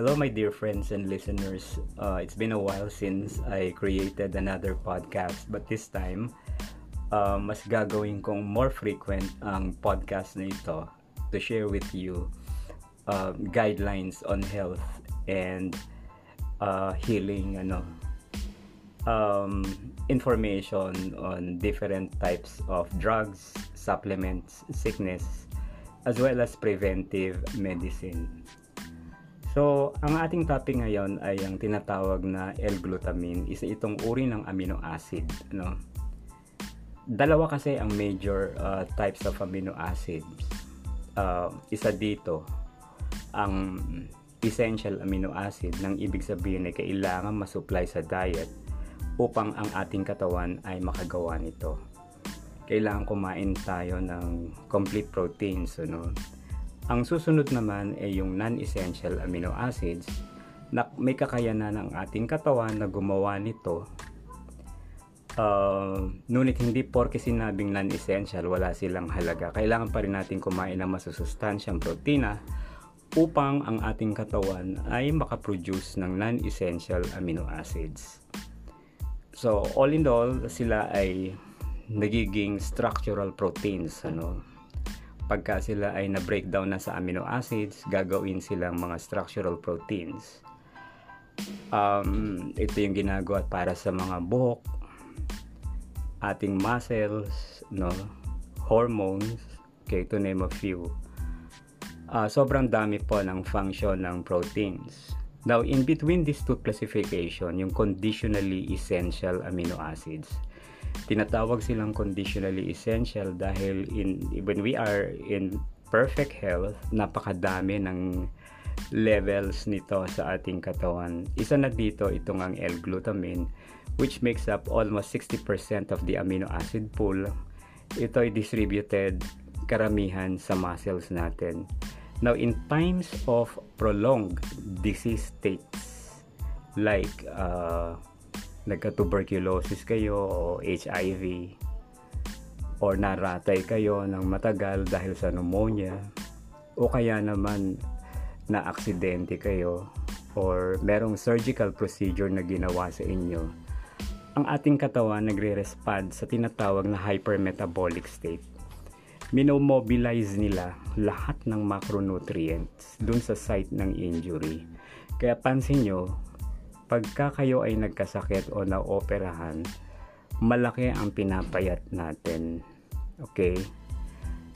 Hello, my dear friends and listeners. Uh, it's been a while since I created another podcast, but this time, uh, mas gagawin kong more frequent ang podcast na ito to share with you uh, guidelines on health and uh, healing, ano, um, information on different types of drugs, supplements, sickness, as well as preventive medicine. So, ang ating topic ngayon ay ang tinatawag na L-glutamine. Isa itong uri ng amino acid. No? Dalawa kasi ang major uh, types of amino acids. Uh, isa dito, ang essential amino acid nang ibig sabihin ay kailangan masupply sa diet upang ang ating katawan ay makagawa nito. Kailangan kumain tayo ng complete proteins. Ano? Ang susunod naman ay yung non-essential amino acids na may kakayanan ng ating katawan na gumawa nito. Uh, ngunit hindi porke sinabing non-essential, wala silang halaga. Kailangan pa rin natin kumain ng masusustansyang protina upang ang ating katawan ay makaproduce ng non-essential amino acids. So, all in all, sila ay nagiging structural proteins. Ano? Pagka sila ay na-breakdown na sa amino acids, gagawin silang mga structural proteins. Um, ito yung ginagawa para sa mga buhok, ating muscles, no, hormones, okay, to name a few. Uh, sobrang dami po ng function ng proteins. Now, in between these two classification, yung conditionally essential amino acids, tinatawag silang conditionally essential dahil in when we are in perfect health, napakadami ng levels nito sa ating katawan. Isa na dito itong ang L-glutamine which makes up almost 60% of the amino acid pool. Ito ay distributed karamihan sa muscles natin. Now, in times of prolonged disease states like uh, nagka-tuberculosis kayo o HIV or naratay kayo ng matagal dahil sa pneumonia o kaya naman na aksidente kayo or merong surgical procedure na ginawa sa inyo ang ating katawan nagre-respond sa tinatawag na hypermetabolic state. Minomobilize nila lahat ng macronutrients dun sa site ng injury. Kaya pansin nyo pagka kayo ay nagkasakit o naoperahan, malaki ang pinapayat natin. Okay?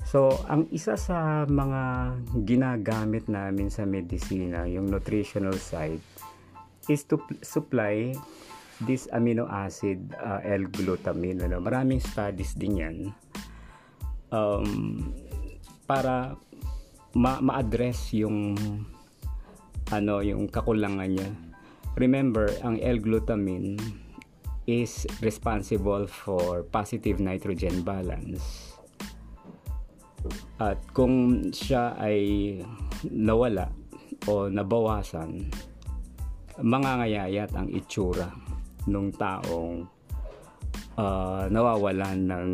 So, ang isa sa mga ginagamit namin sa medisina, yung nutritional side, is to supply this amino acid uh, L-glutamine. Ano? Maraming studies din yan um, para ma- ma-address yung ano yung kakulangan niya Remember, ang L-glutamine is responsible for positive nitrogen balance. At kung siya ay nawala o nabawasan, mangangayayat ang itsura ng taong uh, nawawalan ng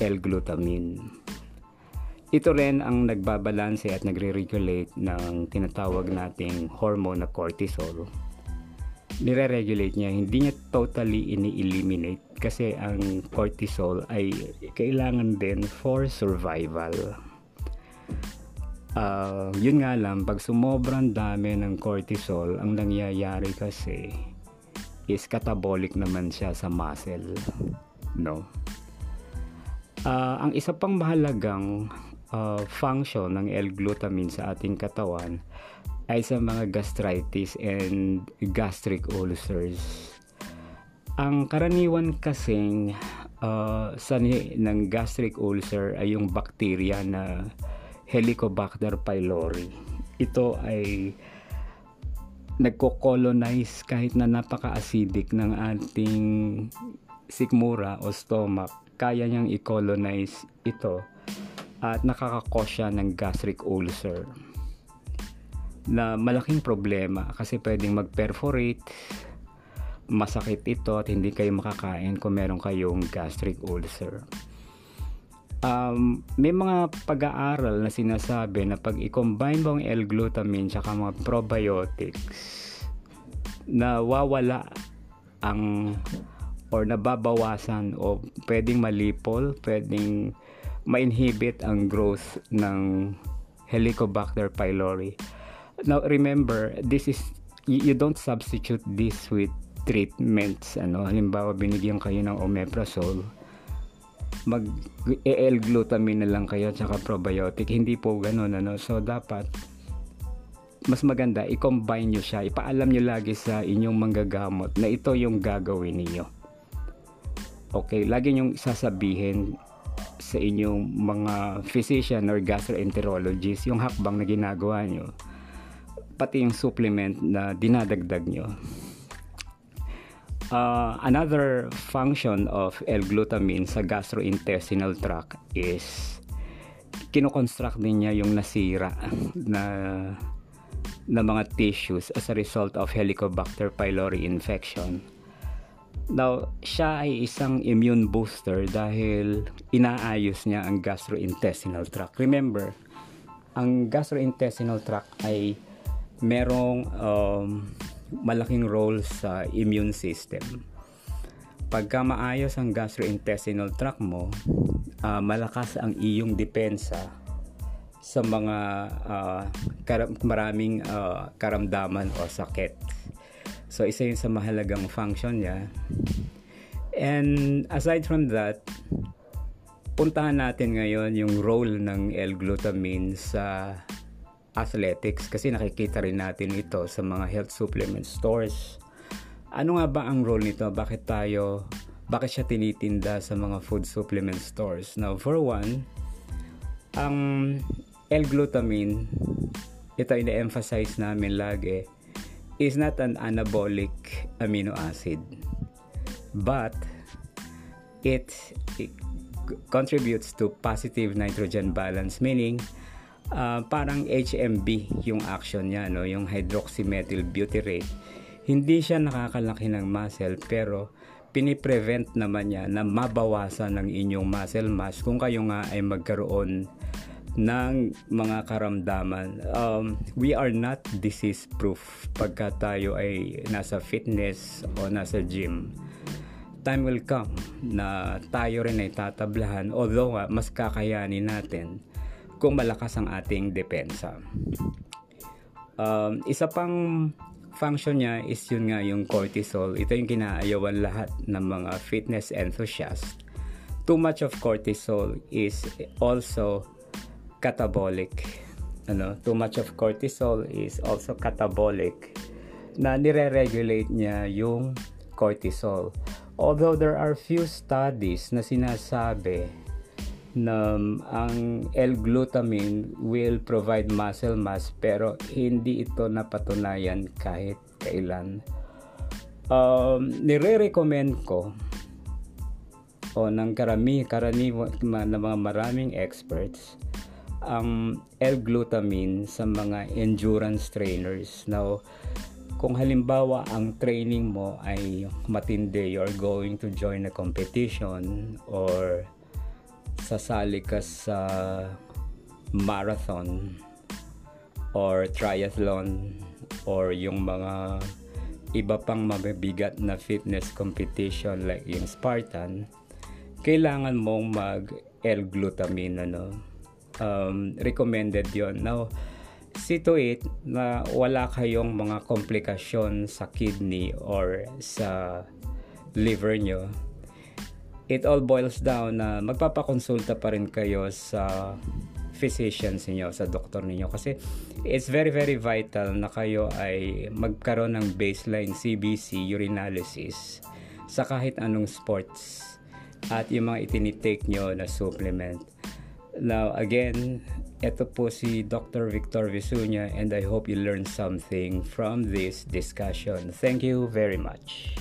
L-glutamine. Ito rin ang nagbabalanse at nagre-regulate ng tinatawag nating hormone na cortisol nire-regulate niya, hindi niya totally ini-eliminate kasi ang cortisol ay kailangan din for survival. Uh, yun nga lang, pag sumobrang dami ng cortisol, ang nangyayari kasi is catabolic naman siya sa muscle. No? Uh, ang isa pang mahalagang uh, function ng L-glutamine sa ating katawan ay sa mga gastritis and gastric ulcers. Ang karaniwan kasing uh, sanhi ng gastric ulcer ay yung bacteria na Helicobacter pylori. Ito ay nagko-colonize kahit na napaka-acidic ng ating sikmura o stomach. Kaya niyang i-colonize ito at nakakakos ng gastric ulcer na malaking problema kasi pwedeng mag-perforate masakit ito at hindi kayo makakain kung meron kayong gastric ulcer um, may mga pag-aaral na sinasabi na pag i-combine mo ang L-glutamine tsaka mga probiotics na wawala ang or nababawasan o pwedeng malipol, pwedeng ma-inhibit ang growth ng Helicobacter pylori. Now remember, this is you, don't substitute this with treatments ano? Halimbawa binigyan kayo ng omeprazole mag L-glutamine na lang kayo tsaka probiotic. Hindi po ganoon ano? So dapat mas maganda i-combine nyo siya. Ipaalam nyo lagi sa inyong manggagamot na ito yung gagawin niyo okay lagi nyong sasabihin sa inyong mga physician or gastroenterologist yung hakbang na ginagawa nyo pati yung supplement na dinadagdag nyo Uh, another function of L-glutamine sa gastrointestinal tract is kinoconstruct din niya yung nasira na na mga tissues as a result of Helicobacter pylori infection. Now, siya ay isang immune booster dahil inaayos niya ang gastrointestinal tract. Remember, ang gastrointestinal tract ay merong um, malaking role sa immune system. Pagka maayos ang gastrointestinal tract mo, uh, malakas ang iyong depensa sa mga uh, kar- maraming uh, karamdaman o sakit. So isa yun sa mahalagang function niya. And aside from that, puntahan natin ngayon yung role ng L-glutamine sa athletics kasi nakikita rin natin ito sa mga health supplement stores. Ano nga ba ang role nito? Bakit tayo, bakit siya tinitinda sa mga food supplement stores? Now, for one, ang L-glutamine, ito ina-emphasize namin lagi, is not an anabolic amino acid. But, it, it contributes to positive nitrogen balance, meaning, uh, parang HMB yung action niya, no? yung hydroxymethyl butyrate. Hindi siya nakakalaki ng muscle pero piniprevent naman niya na mabawasan ng inyong muscle mass kung kayo nga ay magkaroon ng mga karamdaman. Um, we are not disease proof pagka tayo ay nasa fitness o nasa gym. Time will come na tayo rin ay tatablahan although mas kakayanin natin kung malakas ang ating depensa. Um, isa pang function niya is yun nga yung cortisol. Ito yung kinaayawan lahat ng mga fitness enthusiasts. Too much of cortisol is also catabolic. Ano, too much of cortisol is also catabolic na nire-regulate niya yung cortisol. Although there are few studies na sinasabi na ang L-glutamine will provide muscle mass pero hindi ito napatunayan kahit kailan. Um, nire-recommend ko o ng karami, karani ng mga maraming experts ang L-glutamine sa mga endurance trainers. Now, kung halimbawa ang training mo ay matindi, you're going to join a competition or sasali ka sa marathon or triathlon or yung mga iba pang mabibigat na fitness competition like yung Spartan, kailangan mong mag L-glutamine ano. Um, recommended yon Now, see it na wala kayong mga komplikasyon sa kidney or sa liver nyo it all boils down na magpapakonsulta pa rin kayo sa physicians niyo, sa doktor niyo kasi it's very very vital na kayo ay magkaroon ng baseline CBC urinalysis sa kahit anong sports at yung mga itinitake nyo na supplement. Now again, ito po si Dr. Victor Visunya and I hope you learned something from this discussion. Thank you very much.